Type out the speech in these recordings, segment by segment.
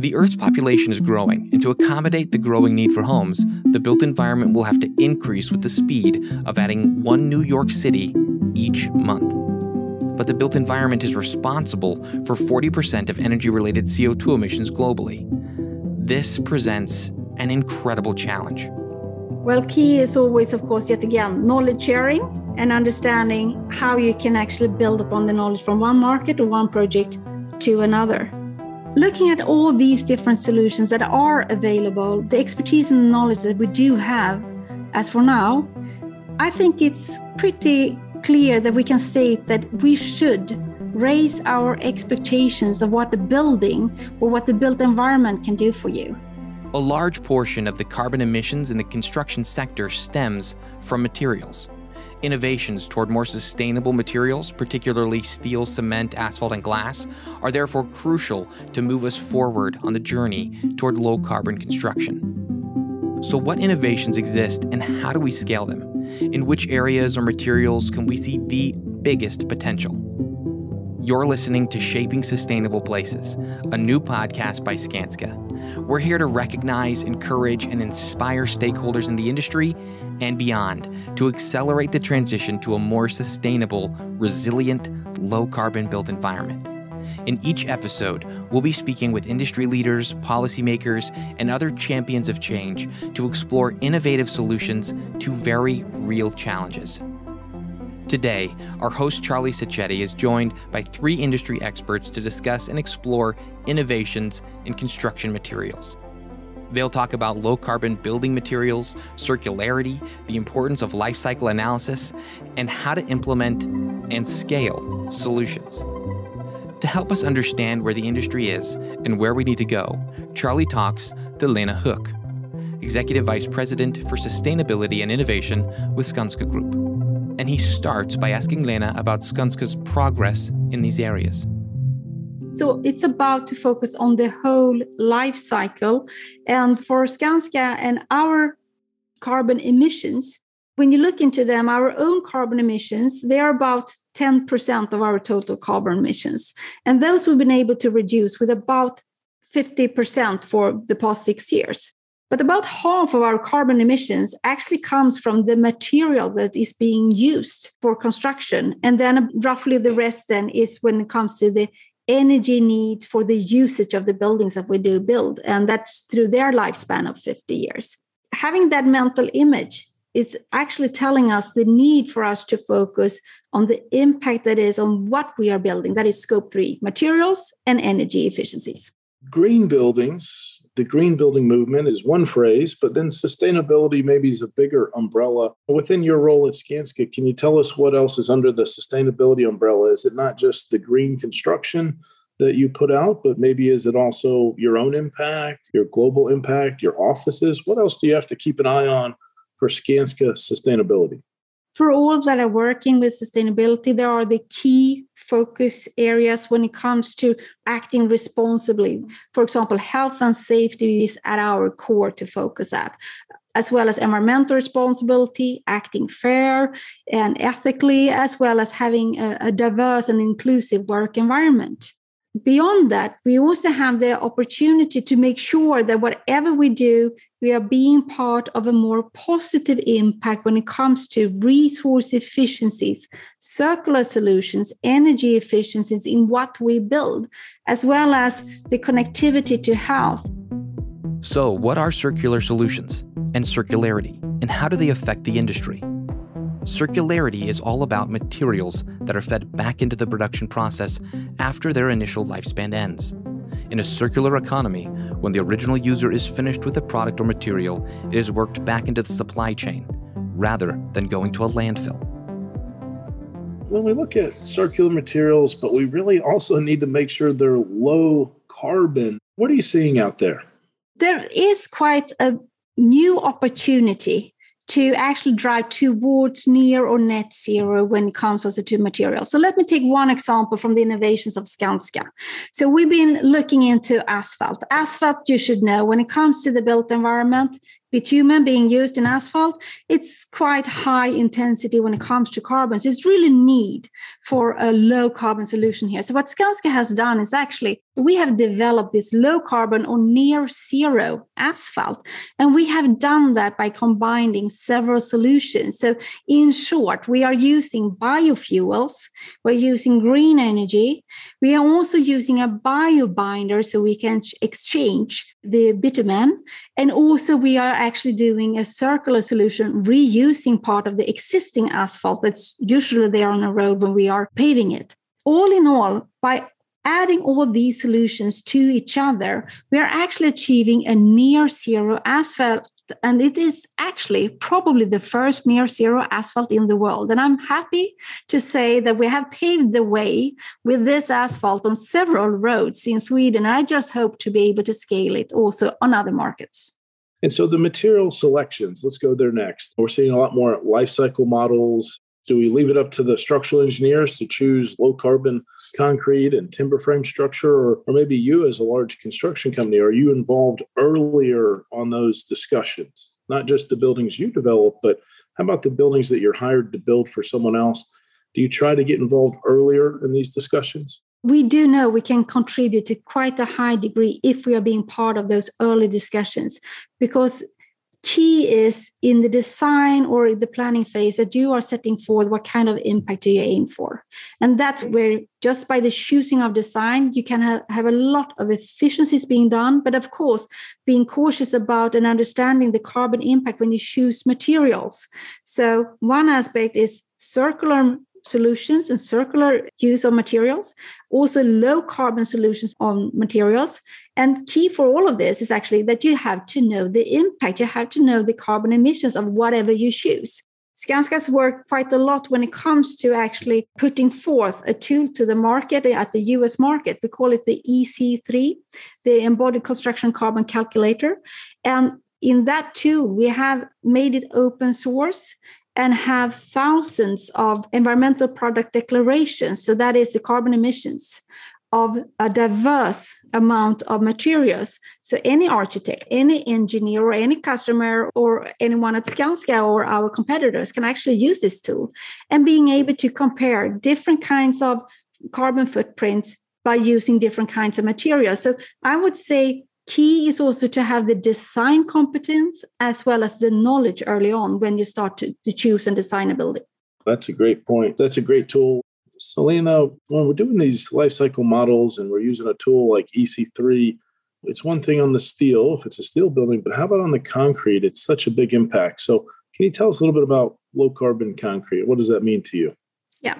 The Earth's population is growing, and to accommodate the growing need for homes, the built environment will have to increase with the speed of adding one New York City each month. But the built environment is responsible for 40% of energy related CO2 emissions globally. This presents an incredible challenge. Well, key is always, of course, yet again, knowledge sharing and understanding how you can actually build upon the knowledge from one market or one project to another. Looking at all these different solutions that are available, the expertise and knowledge that we do have, as for now, I think it's pretty clear that we can state that we should raise our expectations of what the building or what the built environment can do for you. A large portion of the carbon emissions in the construction sector stems from materials. Innovations toward more sustainable materials, particularly steel, cement, asphalt, and glass, are therefore crucial to move us forward on the journey toward low carbon construction. So, what innovations exist and how do we scale them? In which areas or materials can we see the biggest potential? You're listening to Shaping Sustainable Places, a new podcast by Skanska. We're here to recognize, encourage, and inspire stakeholders in the industry and beyond to accelerate the transition to a more sustainable, resilient, low carbon built environment. In each episode, we'll be speaking with industry leaders, policymakers, and other champions of change to explore innovative solutions to very real challenges. Today, our host Charlie Sacchetti is joined by three industry experts to discuss and explore innovations in construction materials. They'll talk about low carbon building materials, circularity, the importance of life cycle analysis, and how to implement and scale solutions. To help us understand where the industry is and where we need to go, Charlie talks to Lena Hök, Executive Vice President for Sustainability and Innovation with Skanska Group and he starts by asking Lena about Skanska's progress in these areas. So it's about to focus on the whole life cycle. And for Skanska and our carbon emissions, when you look into them, our own carbon emissions, they are about 10% of our total carbon emissions. And those we've been able to reduce with about 50% for the past six years. But about half of our carbon emissions actually comes from the material that is being used for construction. And then roughly the rest then is when it comes to the energy needs for the usage of the buildings that we do build. And that's through their lifespan of 50 years. Having that mental image is actually telling us the need for us to focus on the impact that is on what we are building. That is scope three materials and energy efficiencies. Green buildings the green building movement is one phrase, but then sustainability maybe is a bigger umbrella. Within your role at Skanska, can you tell us what else is under the sustainability umbrella? Is it not just the green construction that you put out, but maybe is it also your own impact, your global impact, your offices? What else do you have to keep an eye on for Skanska sustainability? For all that are working with sustainability, there are the key focus areas when it comes to acting responsibly. For example, health and safety is at our core to focus at as well as environmental responsibility, acting fair and ethically, as well as having a, a, diverse and inclusive work environment beyond that, we also have the opportunity to make sure that whatever we do, we are being part of a more positive impact when it comes to resource efficiencies, circular solutions, energy efficiencies in what we build, as well as the connectivity to health. So, what are circular solutions and circularity, and how do they affect the industry? Circularity is all about materials that are fed back into the production process after their initial lifespan ends. In a circular economy, when the original user is finished with a product or material, it is worked back into the supply chain rather than going to a landfill. When we look at circular materials, but we really also need to make sure they're low carbon, what are you seeing out there? There is quite a new opportunity to actually drive towards near or net zero when it comes also to materials. So let me take one example from the innovations of Skanska. So we've been looking into asphalt. Asphalt, you should know, when it comes to the built environment, bitumen being used in asphalt, it's quite high intensity when it comes to carbon. So it's really need for a low carbon solution here. So what Skanska has done is actually we have developed this low carbon or near zero asphalt. And we have done that by combining several solutions. So in short, we are using biofuels, we're using green energy, we are also using a bio binder so we can exchange the bitumen. And also we are actually doing a circular solution, reusing part of the existing asphalt that's usually there on a road when we are paving it. All in all, by adding all these solutions to each other, we are actually achieving a near zero asphalt. And it is actually probably the first near zero asphalt in the world. And I'm happy to say that we have paved the way with this asphalt on several roads in Sweden. I just hope to be able to scale it also on other markets. And so the material selections, let's go there next. We're seeing a lot more life cycle models. Do we leave it up to the structural engineers to choose low carbon concrete and timber frame structure? Or, or maybe you, as a large construction company, are you involved earlier on those discussions? Not just the buildings you develop, but how about the buildings that you're hired to build for someone else? Do you try to get involved earlier in these discussions? We do know we can contribute to quite a high degree if we are being part of those early discussions because key is in the design or the planning phase that you are setting forth what kind of impact do you aim for. And that's where just by the choosing of design you can have, a lot of efficiencies being done but of course being cautious about and understanding the carbon impact when you choose materials. So one aspect is circular solutions and circular use of materials, also low carbon solutions on materials. And key for all of this is actually that you have to know the impact, you have to know the carbon emissions of whatever you choose. Skanska's worked quite a lot when it comes to actually putting forth a tool to the market uh, at the US market. We call it the EC3, the Embodied Construction Carbon Calculator. And in that tool, we have made it open source and have thousands of environmental product declarations. So that is the carbon emissions of a diverse amount of materials. So any architect, any engineer, or any customer, or anyone at Skanska or our competitors can actually use this tool and being able to compare different kinds of carbon footprints by using different kinds of materials. So I would say key is also to have the design competence as well as the knowledge early on when you start to, to choose and design a building. That's a great point. That's a great tool. Selena, when we're doing these life cycle models and we're using a tool like EC3, it's one thing on the steel if it's a steel building, but how about on the concrete? It's such a big impact. So, can you tell us a little bit about low carbon concrete? What does that mean to you? Yeah.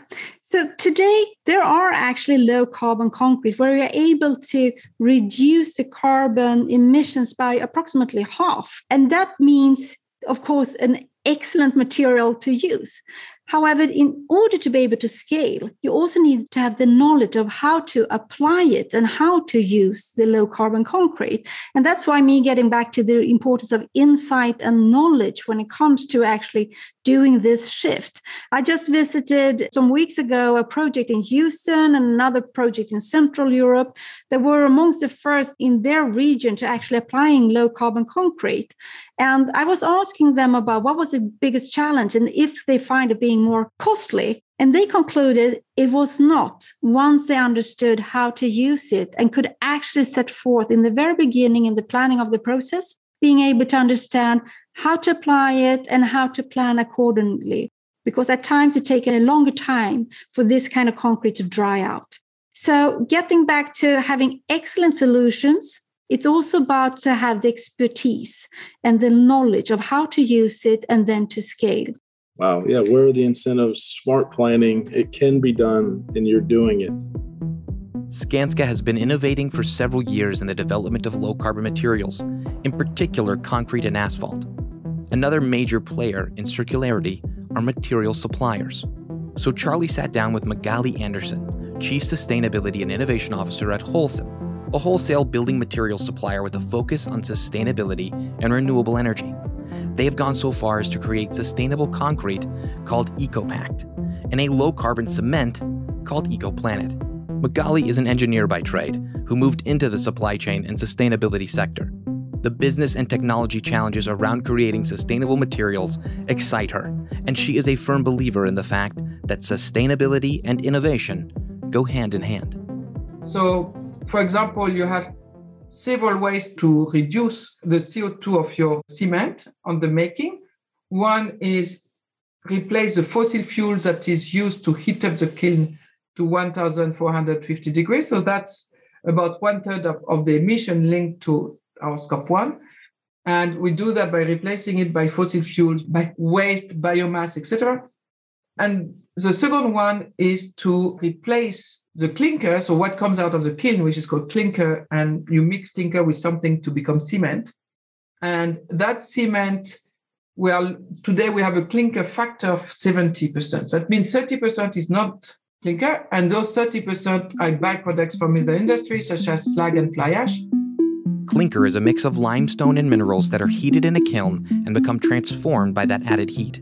So today there are actually low carbon concrete where we are able to reduce the carbon emissions by approximately half. And that means, of course, an excellent material to use. However, in order to be able to scale, you also need to have the knowledge of how to apply it and how to use the low carbon concrete. And that's why me getting back to the importance of insight and knowledge when it comes to actually doing this shift. I just visited some weeks ago a project in Houston and another project in Central Europe that were amongst the first in their region to actually applying low carbon concrete. And I was asking them about what was the biggest challenge and if they find it being more costly. And they concluded it was not once they understood how to use it and could actually set forth in the very beginning in the planning of the process being able to understand how to apply it and how to plan accordingly. Because at times it takes a longer time for this kind of concrete to dry out. So, getting back to having excellent solutions, it's also about to have the expertise and the knowledge of how to use it and then to scale. Wow. Yeah. Where are the incentives? Smart planning. It can be done, and you're doing it. Skanska has been innovating for several years in the development of low carbon materials, in particular concrete and asphalt. Another major player in circularity are material suppliers. So Charlie sat down with Magali Anderson, Chief Sustainability and Innovation Officer at Holcim, a wholesale building materials supplier with a focus on sustainability and renewable energy. They have gone so far as to create sustainable concrete called EcoPact and a low carbon cement called EcoPlanet. Magali is an engineer by trade who moved into the supply chain and sustainability sector. The business and technology challenges around creating sustainable materials excite her, and she is a firm believer in the fact that sustainability and innovation go hand in hand. So, for example, you have several ways to reduce the CO2 of your cement on the making. One is replace the fossil fuels that is used to heat up the kiln to 1450 degrees. So that's about one third of, of the emission linked to our scope one. And we do that by replacing it by fossil fuels, by waste, biomass, etc. And the second one is to replace the clinker, so what comes out of the kiln, which is called clinker, and you mix clinker with something to become cement. And that cement, well, today we have a clinker factor of 70%. That means 30% is not clinker, and those 30% are byproducts from the industry, such as slag and fly ash. Clinker is a mix of limestone and minerals that are heated in a kiln and become transformed by that added heat.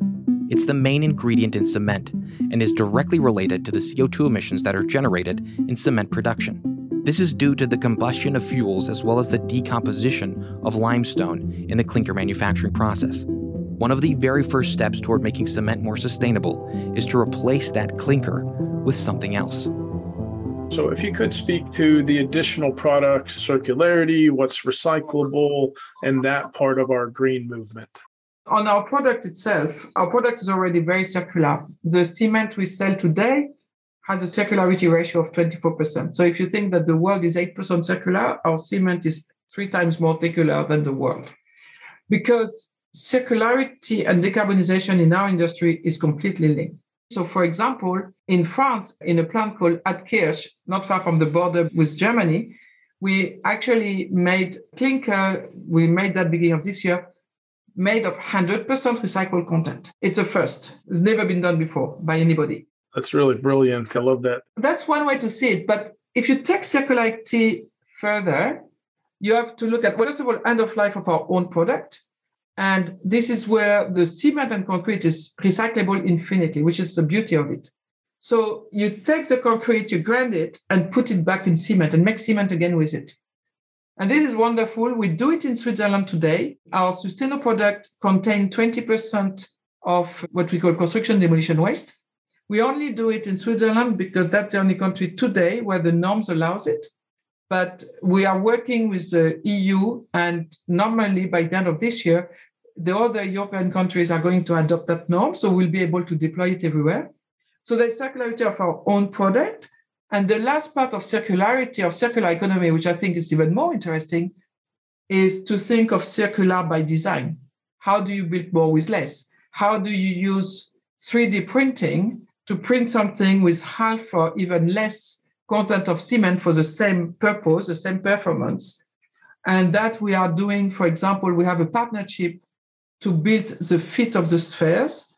It's the main ingredient in cement and is directly related to the CO2 emissions that are generated in cement production. This is due to the combustion of fuels as well as the decomposition of limestone in the clinker manufacturing process. One of the very first steps toward making cement more sustainable is to replace that clinker with something else. So, if you could speak to the additional product circularity, what's recyclable, and that part of our green movement. On our product itself, our product is already very circular. The cement we sell today has a circularity ratio of 24%. So if you think that the world is 8% circular, our cement is three times more circular than the world. Because circularity and decarbonization in our industry is completely linked. So, for example, in France, in a plant called Altkirch, not far from the border with Germany, we actually made clinker. We made that beginning of this year made of 100% recycled content. It's a first. It's never been done before by anybody. That's really brilliant. I love that. That's one way to see it. But if you take circularity further, you have to look at, well, first of all, end of life of our own product. And this is where the cement and concrete is recyclable infinitely, which is the beauty of it. So you take the concrete, you grind it, and put it back in cement and make cement again with it. And this is wonderful. We do it in Switzerland today. Our sustainable product contain 20% of what we call construction demolition waste. We only do it in Switzerland because that's the only country today where the norms allows it. But we are working with the EU, and normally by the end of this year, the other European countries are going to adopt that norm. So we'll be able to deploy it everywhere. So the circularity of our own product and the last part of circularity, of circular economy, which I think is even more interesting, is to think of circular by design. How do you build more with less? How do you use 3D printing to print something with half or even less content of cement for the same purpose, the same performance? And that we are doing, for example, we have a partnership to build the fit of the spheres.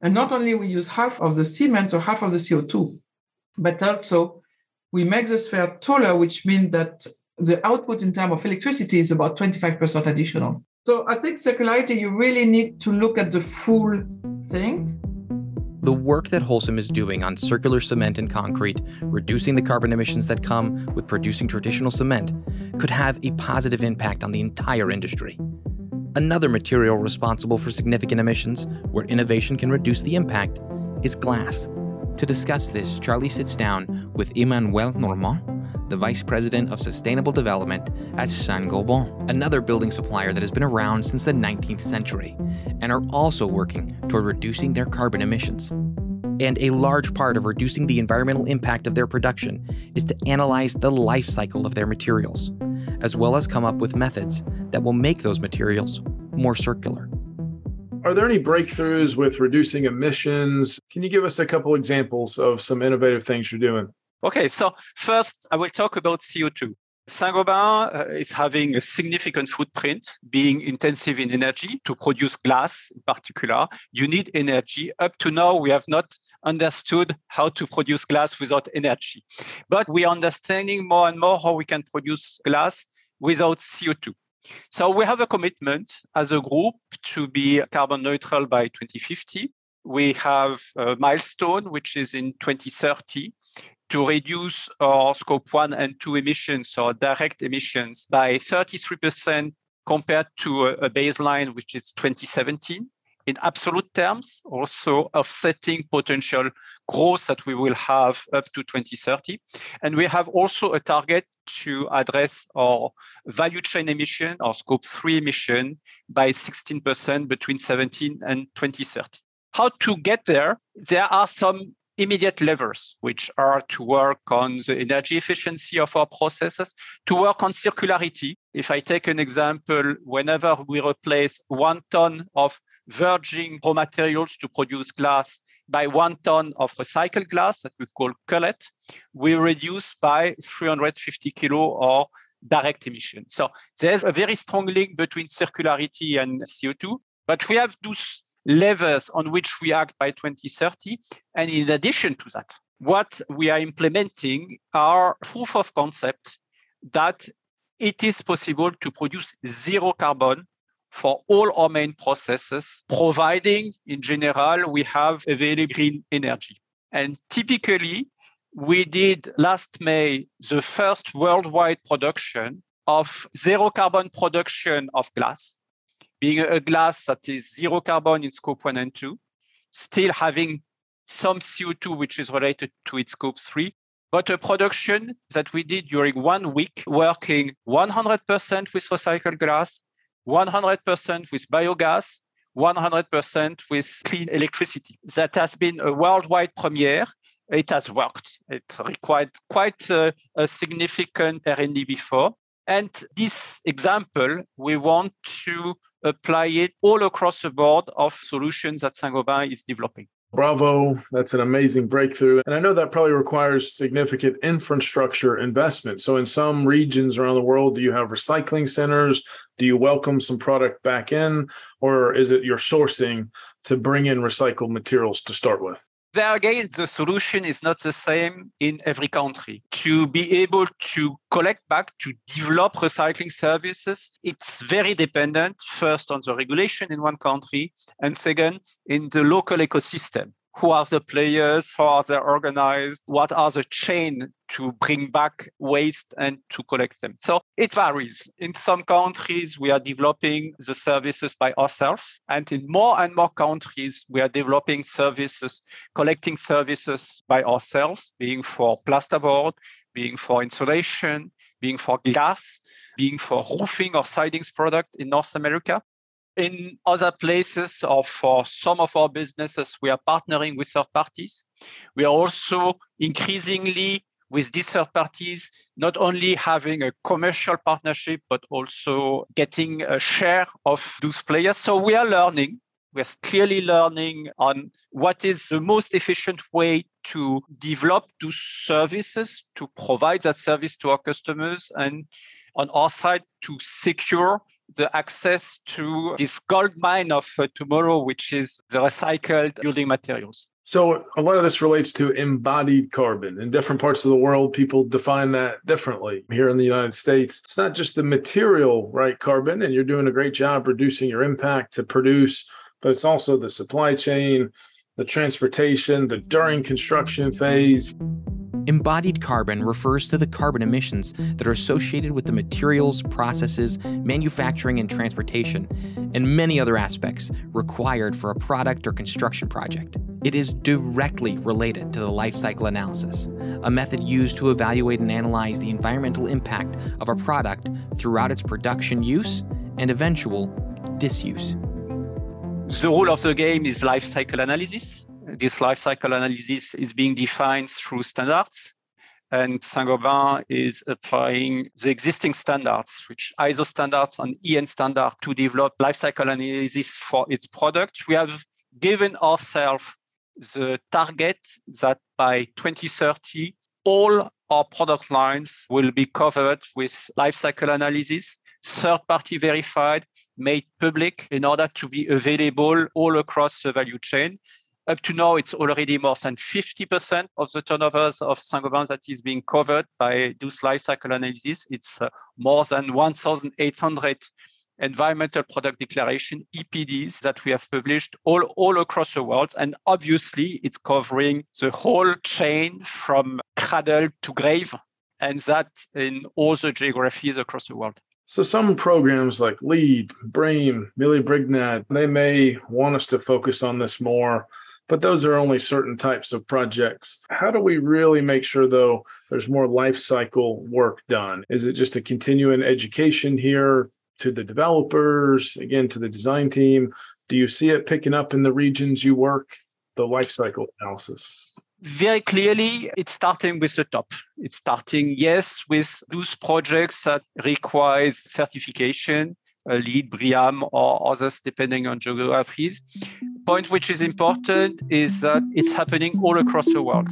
And not only we use half of the cement or half of the CO2, but also we make the sphere taller, which means that the output in terms of electricity is about 25% additional. So I think circularity, you really need to look at the full thing. The work that Holcim is doing on circular cement and concrete, reducing the carbon emissions that come with producing traditional cement, could have a positive impact on the entire industry. Another material responsible for significant emissions, where innovation can reduce the impact, is glass. To discuss this, Charlie sits down with Emmanuel Normant, the Vice President of Sustainable Development at Saint-Gobain, another building supplier that has been around since the 19th century and are also working toward reducing their carbon emissions. And a large part of reducing the environmental impact of their production is to analyze the life cycle of their materials, as well as come up with methods that will make those materials more circular. Are there any breakthroughs with reducing emissions? Can you give us a couple examples of some innovative things you're doing? Okay, so first I will talk about CO2. Saint-Gobain uh, is having a significant footprint, being intensive in energy to produce glass in particular. You need energy. Up to now, we have not understood how to produce glass without energy. But we are understanding more and more how we can produce glass without CO2. So we have a commitment as a group to be carbon neutral by 2050. We have a milestone, which is in 2030, to reduce our scope one and two emissions or direct emissions by 33% compared to a, baseline, which is 2017 in absolute terms, also offsetting potential growth that we will have up to 2030. And we have also a target to address our value chain emission, our scope three emission by 16% between 17 and 2030. How to get there? There are some immediate levers, which are to work on the energy efficiency of our processes, to work on circularity. If I take an example, whenever we replace one ton of virgin raw materials to produce glass by one ton of recycled glass that we call cullet, we reduce by 350 kilo or direct emission. So there's a very strong link between circularity and CO2, but we have those levers on which we act by 2030. And in addition to that, what we are implementing are proof of concept that it is possible to produce zero carbon for all our main processes, providing in general we have available green energy. And typically, we did last May the first worldwide production of zero carbon production of glass, being a glass that is zero carbon in scope one and two, still having some CO2 which is related to its scope three, but a production that we did during one week, working 100% with recycled glass, 100% with biogas, 100% with clean electricity. That has been a worldwide premiere. It has worked. It required quite a, a significant R&D before. And this example, we want to apply it all across the board of solutions that Saint-Gobain is developing. Bravo. That's an amazing breakthrough. And I know that probably requires significant infrastructure investment. So, in some regions around the world, do you have recycling centers? Do you welcome some product back in? Or is it your sourcing to bring in recycled materials to start with? There again, the solution is not the same in every country. To be able to collect back, to develop recycling services, it's very dependent, first on the regulation in one country, and second, in the local ecosystem who are the players, how are they organized, what are the chain to bring back waste and to collect them. So it varies. In some countries, we are developing the services by ourselves. And in more and more countries, we are developing services, collecting services by ourselves, being for plasterboard, being for insulation, being for glass, being for roofing or sidings product in North America in other places or for some of our businesses, we are partnering with third parties. We are also increasingly with these third parties, not only having a commercial partnership, but also getting a share of those players. So we are learning. We're clearly learning on what is the most efficient way to develop those services, to provide that service to our customers, and on our side to secure the access to this gold mine of uh, tomorrow, which is the recycled building materials. So, a lot of this relates to embodied carbon. In different parts of the world, people define that differently. Here in the United States, it's not just the material, right? Carbon, and you're doing a great job reducing your impact to produce, but it's also the supply chain, the transportation, the during construction phase. Embodied carbon refers to the carbon emissions that are associated with the materials, processes, manufacturing, and transportation, and many other aspects required for a product or construction project. It is directly related to the life cycle analysis, a method used to evaluate and analyze the environmental impact of a product throughout its production use and eventual disuse. The rule of the game is life cycle analysis this life cycle analysis is being defined through standards. And Saint-Gobain is applying the existing standards, which ISO standards and EN standard to develop life cycle analysis for its product. We have given ourselves the target that by 2030, all our product lines will be covered with life cycle analysis, third party verified, made public in order to be available all across the value chain up to now, it's already more than 50% of the turnovers of Saint-Gobain that is being covered by those life cycle analysis. It's uh, more than 1,800 environmental product declaration EPDs that we have published all, all across the world. And obviously, it's covering the whole chain from cradle to grave, and that in all the geographies across the world. So some programs like LEED, BREEAM, Miele-Brignac, they may want us to focus on this more, but those are only certain types of projects. How do we really make sure though there's more life cycle work done? Is it just a continuing education here to the developers, again to the design team? Do you see it picking up in the regions you work, the life cycle analysis? very clearly it's starting with the top it's starting yes with those projects that requires certification LEED BREEAM or others depending on geographies point which is important is that it's happening all across the world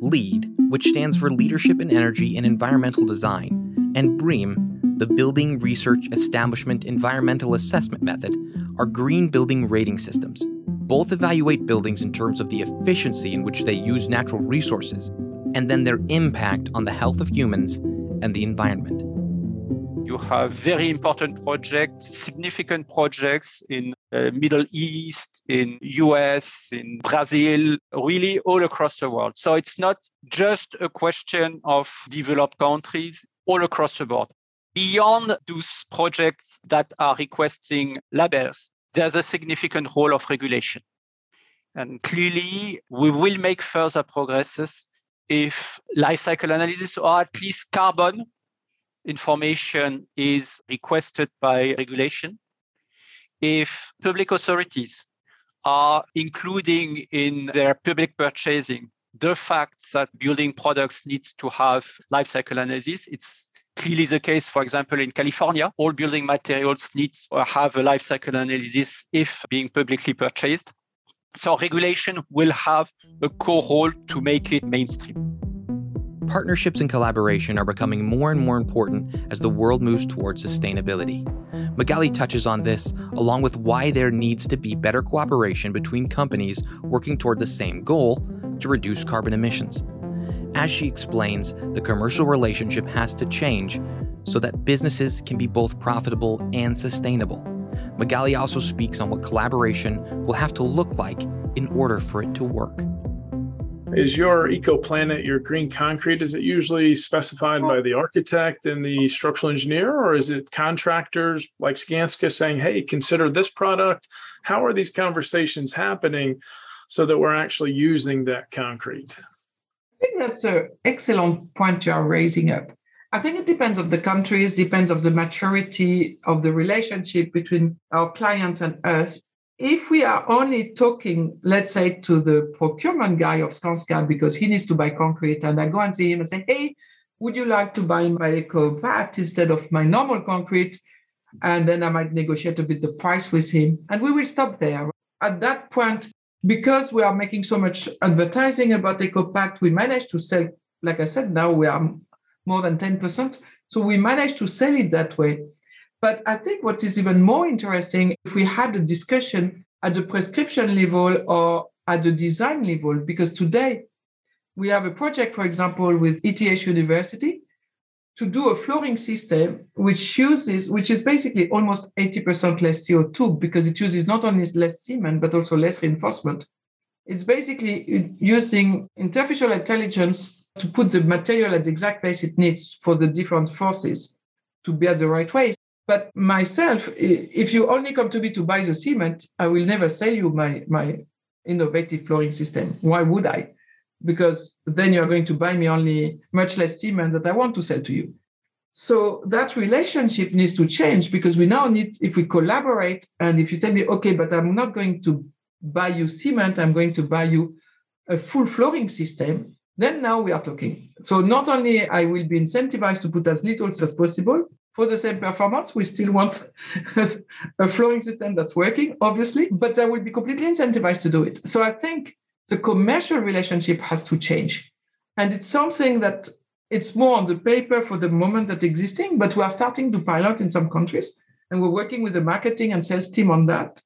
LEED which stands for leadership in energy and environmental design and BREEAM the Building Research Establishment Environmental Assessment Method are green building rating systems both evaluate buildings in terms of the efficiency in which they use natural resources and then their impact on the health of humans and the environment. You have very important projects, significant projects in uh, Middle East, in US, in Brazil, really all across the world. So it's not just a question of developed countries, all across the board. Beyond those projects that are requesting labels, there's a significant role of regulation. And clearly, we will make further progresses if life cycle analysis or at least carbon information is requested by regulation. If public authorities are including in their public purchasing the fact that building products needs to have life cycle analysis, it's clearly the case, for example, in California. All building materials need to have a life cycle analysis if being publicly purchased. So regulation will have a core role to make it mainstream. Partnerships and collaboration are becoming more and more important as the world moves towards sustainability. Magali touches on this, along with why there needs to be better cooperation between companies working toward the same goal to reduce carbon emissions. As she explains, the commercial relationship has to change so that businesses can be both profitable and sustainable. Magali also speaks on what collaboration will have to look like in order for it to work. Is your EcoPlanet, your green concrete, is it usually specified by the architect and the structural engineer, or is it contractors like Skanska saying, hey, consider this product? How are these conversations happening so that we're actually using that concrete? I think that's an excellent point you are raising up. I think it depends of the countries, depends of the maturity of the relationship between our clients and us. If we are only talking, let's say, to the procurement guy of Skanska because he needs to buy concrete, and I go and see him and say, "Hey, would you like to buy my EcoPact instead of my normal concrete?" And then I might negotiate a bit the price with him, and we will stop there. At that point, because we are making so much advertising about EcoPact, we managed to sell, like I said, now we are more than 10%. So we managed to sell it that way. But I think what is even more interesting, if we had a discussion at the prescription level or at the design level, because today we have a project, for example, with ETH University to do a flooring system which uses, which is basically almost 80% less CO2 because it uses not only less cement, but also less reinforcement. It's basically using artificial intelligence to put the material at the exact place it needs for the different forces to be at the right way. But myself, if you only come to me to buy the cement, I will never sell you my, my innovative flooring system. Why would I? because then you're going to buy me only much less cement that I want to sell to you. So that relationship needs to change because we now need, if we collaborate, and if you tell me, okay, but I'm not going to buy you cement, I'm going to buy you a full flooring system, then now we are talking. So not only I will be incentivized to put as little as possible for the same performance, we still want a flooring system that's working, obviously, but I will be completely incentivized to do it. So I think the commercial relationship has to change. And it's something that it's more on the paper for the moment that existing, but we are starting to pilot in some countries. And we're working with the marketing and sales team on that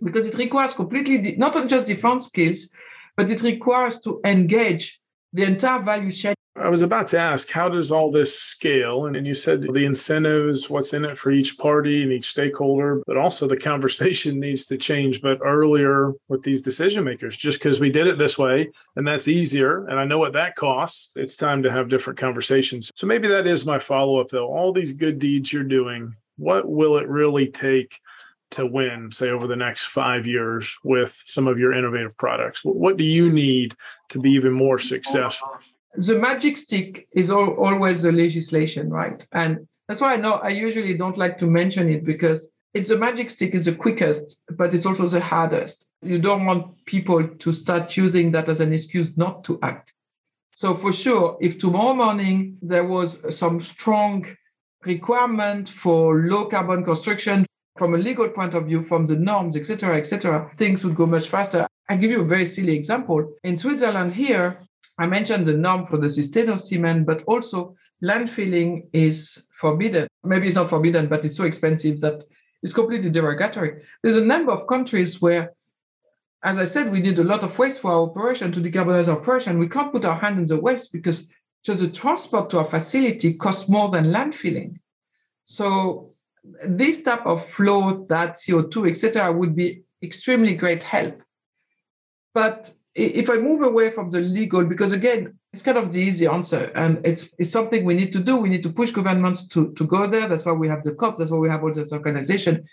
because it requires completely, not just different skills, but it requires to engage the entire value chain I was about to ask, how does all this scale? And, and you said the incentives, what's in it for each party and each stakeholder, but also the conversation needs to change. But earlier with these decision makers, just because we did it this way and that's easier, and I know what that costs, it's time to have different conversations. So maybe that is my follow up, though. All these good deeds you're doing, what will it really take? to win, say, over the next five years with some of your innovative products? What do you need to be even more successful? The magic stick is all, always the legislation, right? And that's why I know I usually don't like to mention it because it's the magic stick is the quickest, but it's also the hardest. You don't want people to start using that as an excuse not to act. So for sure, if tomorrow morning there was some strong requirement for low carbon construction from a legal point of view, from the norms, etc., etc., things would go much faster. I give you a very silly example. In Switzerland here, I mentioned the norm for the sustainable cement, but also landfilling is forbidden. Maybe it's not forbidden, but it's so expensive that it's completely derogatory. There's a number of countries where, as I said, we need a lot of waste for our operation to decarbonize our operation. We can't put our hand in the waste because just the transport to our facility costs more than landfilling. So this type of flow, that CO2, etc., would be extremely great help. But if I move away from the legal, because again, it's kind of the easy answer, and it's it's something we need to do. We need to push governments to, to go there. That's why we have the COP. That's why we have all this organization.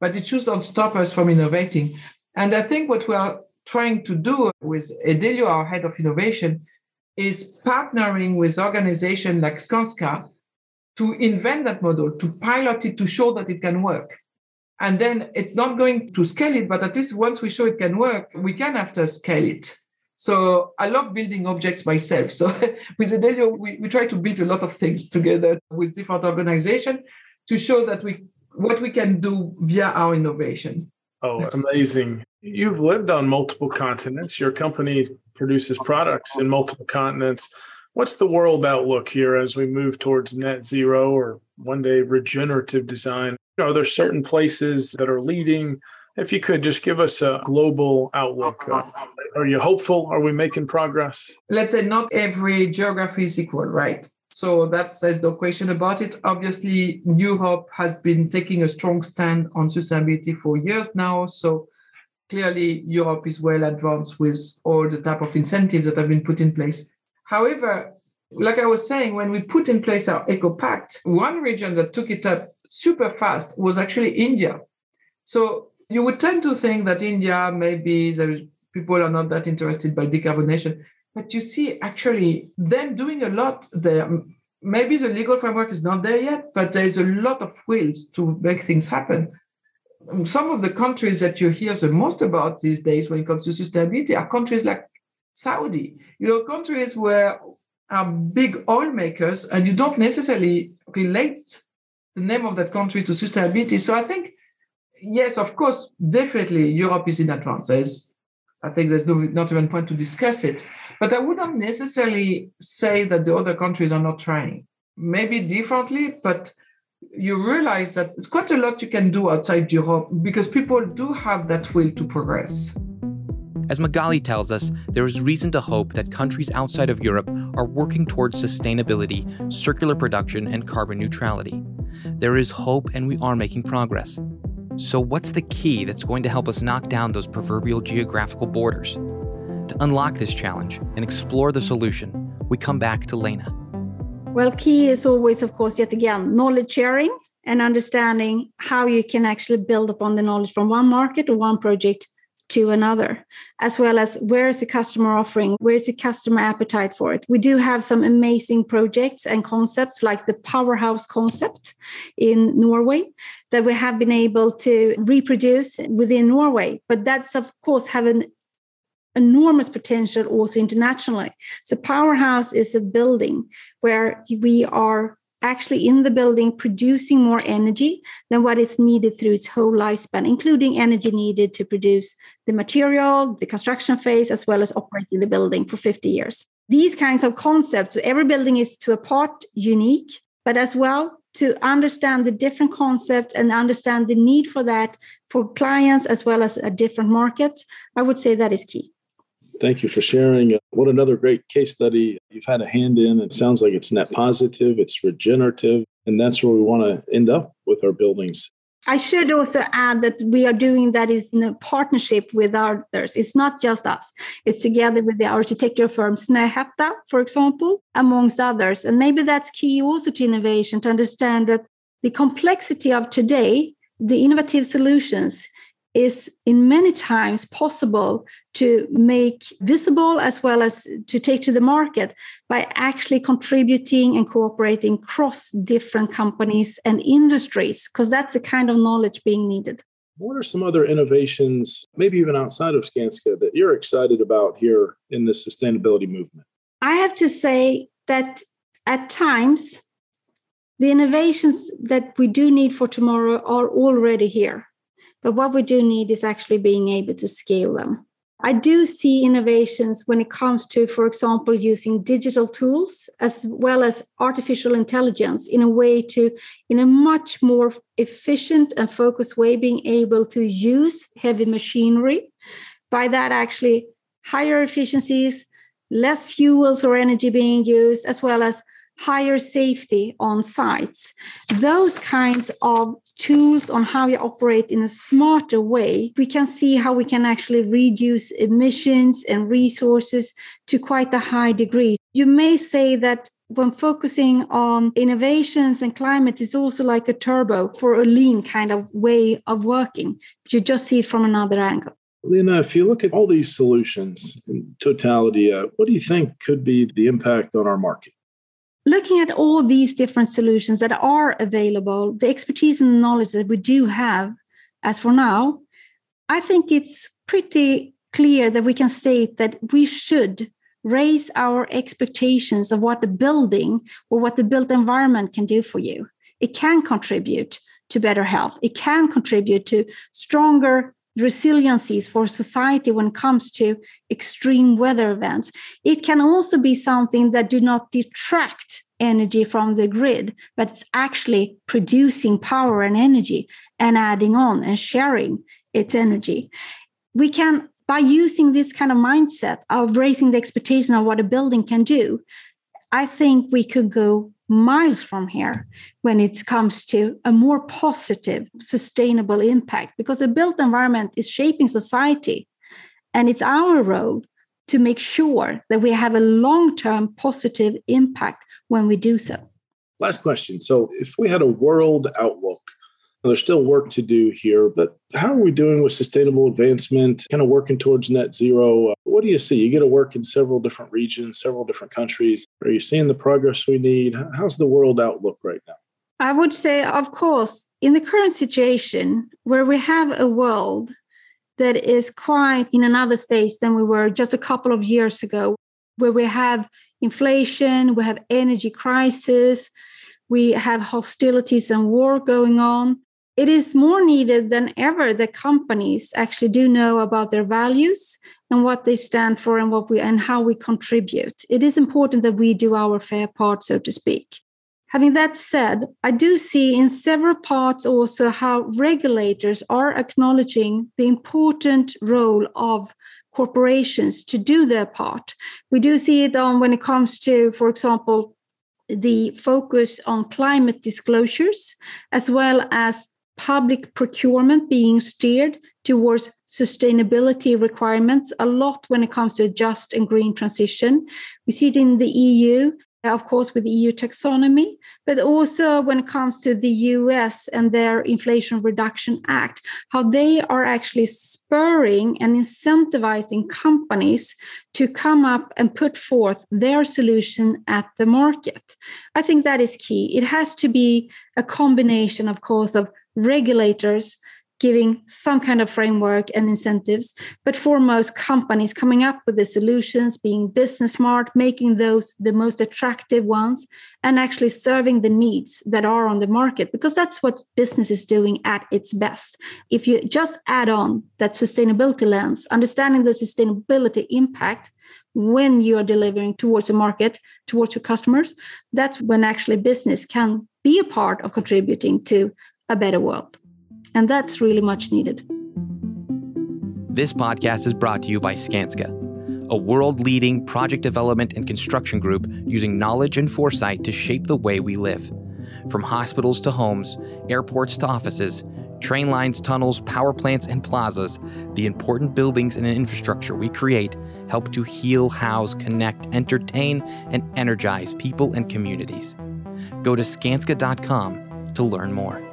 But it don't stop us from innovating. And I think what we are trying to do with Edelio, our head of innovation, is partnering with organizations like Skanska to invent that model, to pilot it, to show that it can work. And then it's not going to scale it, but at least once we show it can work, we can after scale it. So I love building objects myself. So with Edelio, we, we try to build a lot of things together with different organizations to show that we what we can do via our innovation. Oh, amazing. You've lived on multiple continents. Your company produces products in multiple continents. What's the world outlook here as we move towards net zero or one day regenerative design? Are there certain places that are leading? If you could just give us a global outlook. Uh, are you hopeful? Are we making progress? Let's say not every geography is equal, right? So that says no question about it. Obviously, Europe has been taking a strong stand on sustainability for years now. So clearly, Europe is well advanced with all the type of incentives that have been put in place. However, like I was saying, when we put in place our EcoPact, one region that took it up super fast was actually India. So you would tend to think that India, maybe there people are not that interested by decarbonation, but you see actually them doing a lot there. Maybe the legal framework is not there yet, but there's a lot of wills to make things happen. Some of the countries that you hear the most about these days when it comes to sustainability are countries like Saudi, you know, countries where are big oil makers and you don't necessarily relate the name of that country to sustainability. So I think, yes, of course, definitely Europe is in advance. There's, I think there's no, not even point to discuss it. But I wouldn't necessarily say that the other countries are not trying. Maybe differently, but you realize that it's quite a lot you can do outside Europe because people do have that will to progress. As Magali tells us, there is reason to hope that countries outside of Europe are working towards sustainability, circular production, and carbon neutrality. There is hope and we are making progress. So, what's the key that's going to help us knock down those proverbial geographical borders? To unlock this challenge and explore the solution, we come back to Lena. Well, key is always, of course, yet again, knowledge sharing and understanding how you can actually build upon the knowledge from one market or one project to another, as well as where is the customer offering, where is the customer appetite for it. We do have some amazing projects and concepts like the powerhouse concept in Norway that we have been able to reproduce within Norway. But that's, of course, have an enormous potential also internationally. So, Powerhouse is a building where we are actually in the building producing more energy than what is needed through its whole lifespan, including energy needed to produce the material, the construction phase, as well as operating the building for 50 years. These kinds of concepts, so every building is to a part unique, but as well to understand the different concepts and understand the need for that for clients as well as a different markets, I would say that is key. Thank you for sharing. Uh, what another great case study you've had a hand in. It sounds like it's net positive, it's regenerative, and that's where we want to end up with our buildings. I should also add that we are doing that is in a partnership with others. It's not just us. It's together with the architecture firm Snöhetta, for example, amongst others. And maybe that's key also to innovation to understand that the complexity of today, the innovative solutions is in many times possible to make visible as well as to take to the market by actually contributing and cooperating across different companies and industries because that's the kind of knowledge being needed. What are some other innovations maybe even outside of skanska that you're excited about here in the sustainability movement? I have to say that at times the innovations that we do need for tomorrow are already here but what we do need is actually being able to scale them. I do see innovations when it comes to, for example, using digital tools as well as artificial intelligence in a way to, in a much more efficient and focused way, being able to use heavy machinery. By that, actually, higher efficiencies, less fuels or energy being used, as well as higher safety on sites. Those kinds of tools on how you operate in a smarter way, we can see how we can actually reduce emissions and resources to quite a high degree. You may say that when focusing on innovations and climate is also like a turbo for a lean kind of way of working. You just see it from another angle. Lena, if you look at all these solutions in totality, uh, what do you think could be the impact on our market? Looking at all these different solutions that are available, the expertise and knowledge that we do have as for now, I think it's pretty clear that we can state that we should raise our expectations of what the building or what the built environment can do for you. It can contribute to better health, it can contribute to stronger resiliencies for society when it comes to extreme weather events. It can also be something that do not detract energy from the grid, but it's actually producing power and energy and adding on and sharing its energy. We can, by using this kind of mindset of raising the expectation of what a building can do, I think we could go miles from here when it comes to a more positive, sustainable impact because a built environment is shaping society. And it's our role to make sure that we have a long term positive impact when we do so. Last question. So, if we had a world outlook, there's still work to do here, but how are we doing with sustainable advancement, kind of working towards net zero? What do you see? You get to work in several different regions, several different countries. Are you seeing the progress we need? How's the world outlook right now? I would say, of course, in the current situation where we have a world that is quite in another stage than we were just a couple of years ago, where we have inflation, we have energy crisis, we have hostilities and war going on it is more needed than ever that companies actually do know about their values and what they stand for and what we and how we contribute. It is important that we do our fair part so to speak. Having that said i do see in several parts also how regulators are acknowledging the important role of corporations to do their part. We do see it on when it comes to for example the focus on climate disclosures as well as public procurement being steered towards sustainability requirements a lot when it comes to just and green transition. We see it in the EU, of course, with the EU taxonomy, but also when it comes to the US and their Inflation Reduction Act, how they are actually spurring and incentivizing companies to come up and put forth their solution at the market. I think that is key. It has to be a combination, of course, of regulators giving some kind of framework and incentives, but foremost, companies coming up with the solutions, being business smart, making those the most attractive ones, and actually serving the needs that are on the market, because that's what business is doing at its best. If you just add on that sustainability lens, understanding the sustainability impact when you are delivering towards the market, towards your customers, that's when actually business can be a part of contributing to a better world. And that's really much needed. This podcast is brought to you by Skanska. a world leading project development and construction group using knowledge and foresight to shape the way we live. From hospitals to homes, airports to offices, train lines, tunnels, power plants, and plazas, the important buildings and infrastructure we create help to heal, house, connect, entertain, and energize people and communities. Go to Skanska.com to learn more.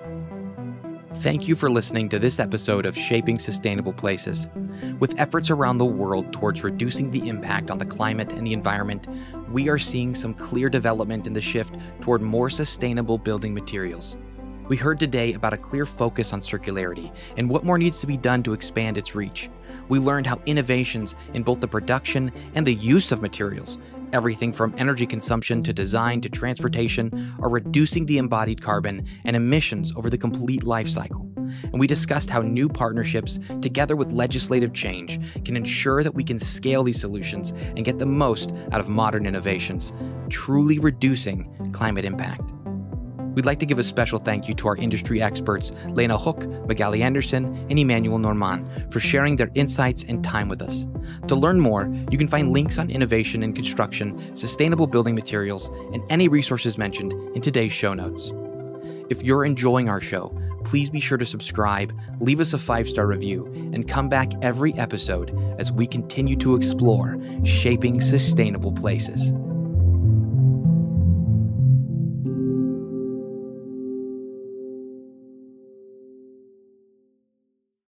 Thank you for listening to this episode of Shaping Sustainable Places. With efforts around the world towards reducing the impact on the climate and the environment, we are seeing some clear development in the shift toward more sustainable building materials. We heard today about a clear focus on circularity and what more needs to be done to expand its reach. We learned how innovations in both the production and the use of materials Everything from energy consumption to design to transportation are reducing the embodied carbon and emissions over the complete life cycle. And we discussed how new partnerships, together with legislative change, can ensure that we can scale these solutions and get the most out of modern innovations, truly reducing climate impact. We'd like to give a special thank you to our industry experts, Lena Hök, Magali Anderson, and Emmanuel Normant, for sharing their insights and time with us. To learn more, you can find links on innovation in construction, sustainable building materials, and any resources mentioned in today's show notes. If you're enjoying our show, please be sure to subscribe, leave us a five star review, and come back every episode as we continue to explore shaping sustainable places.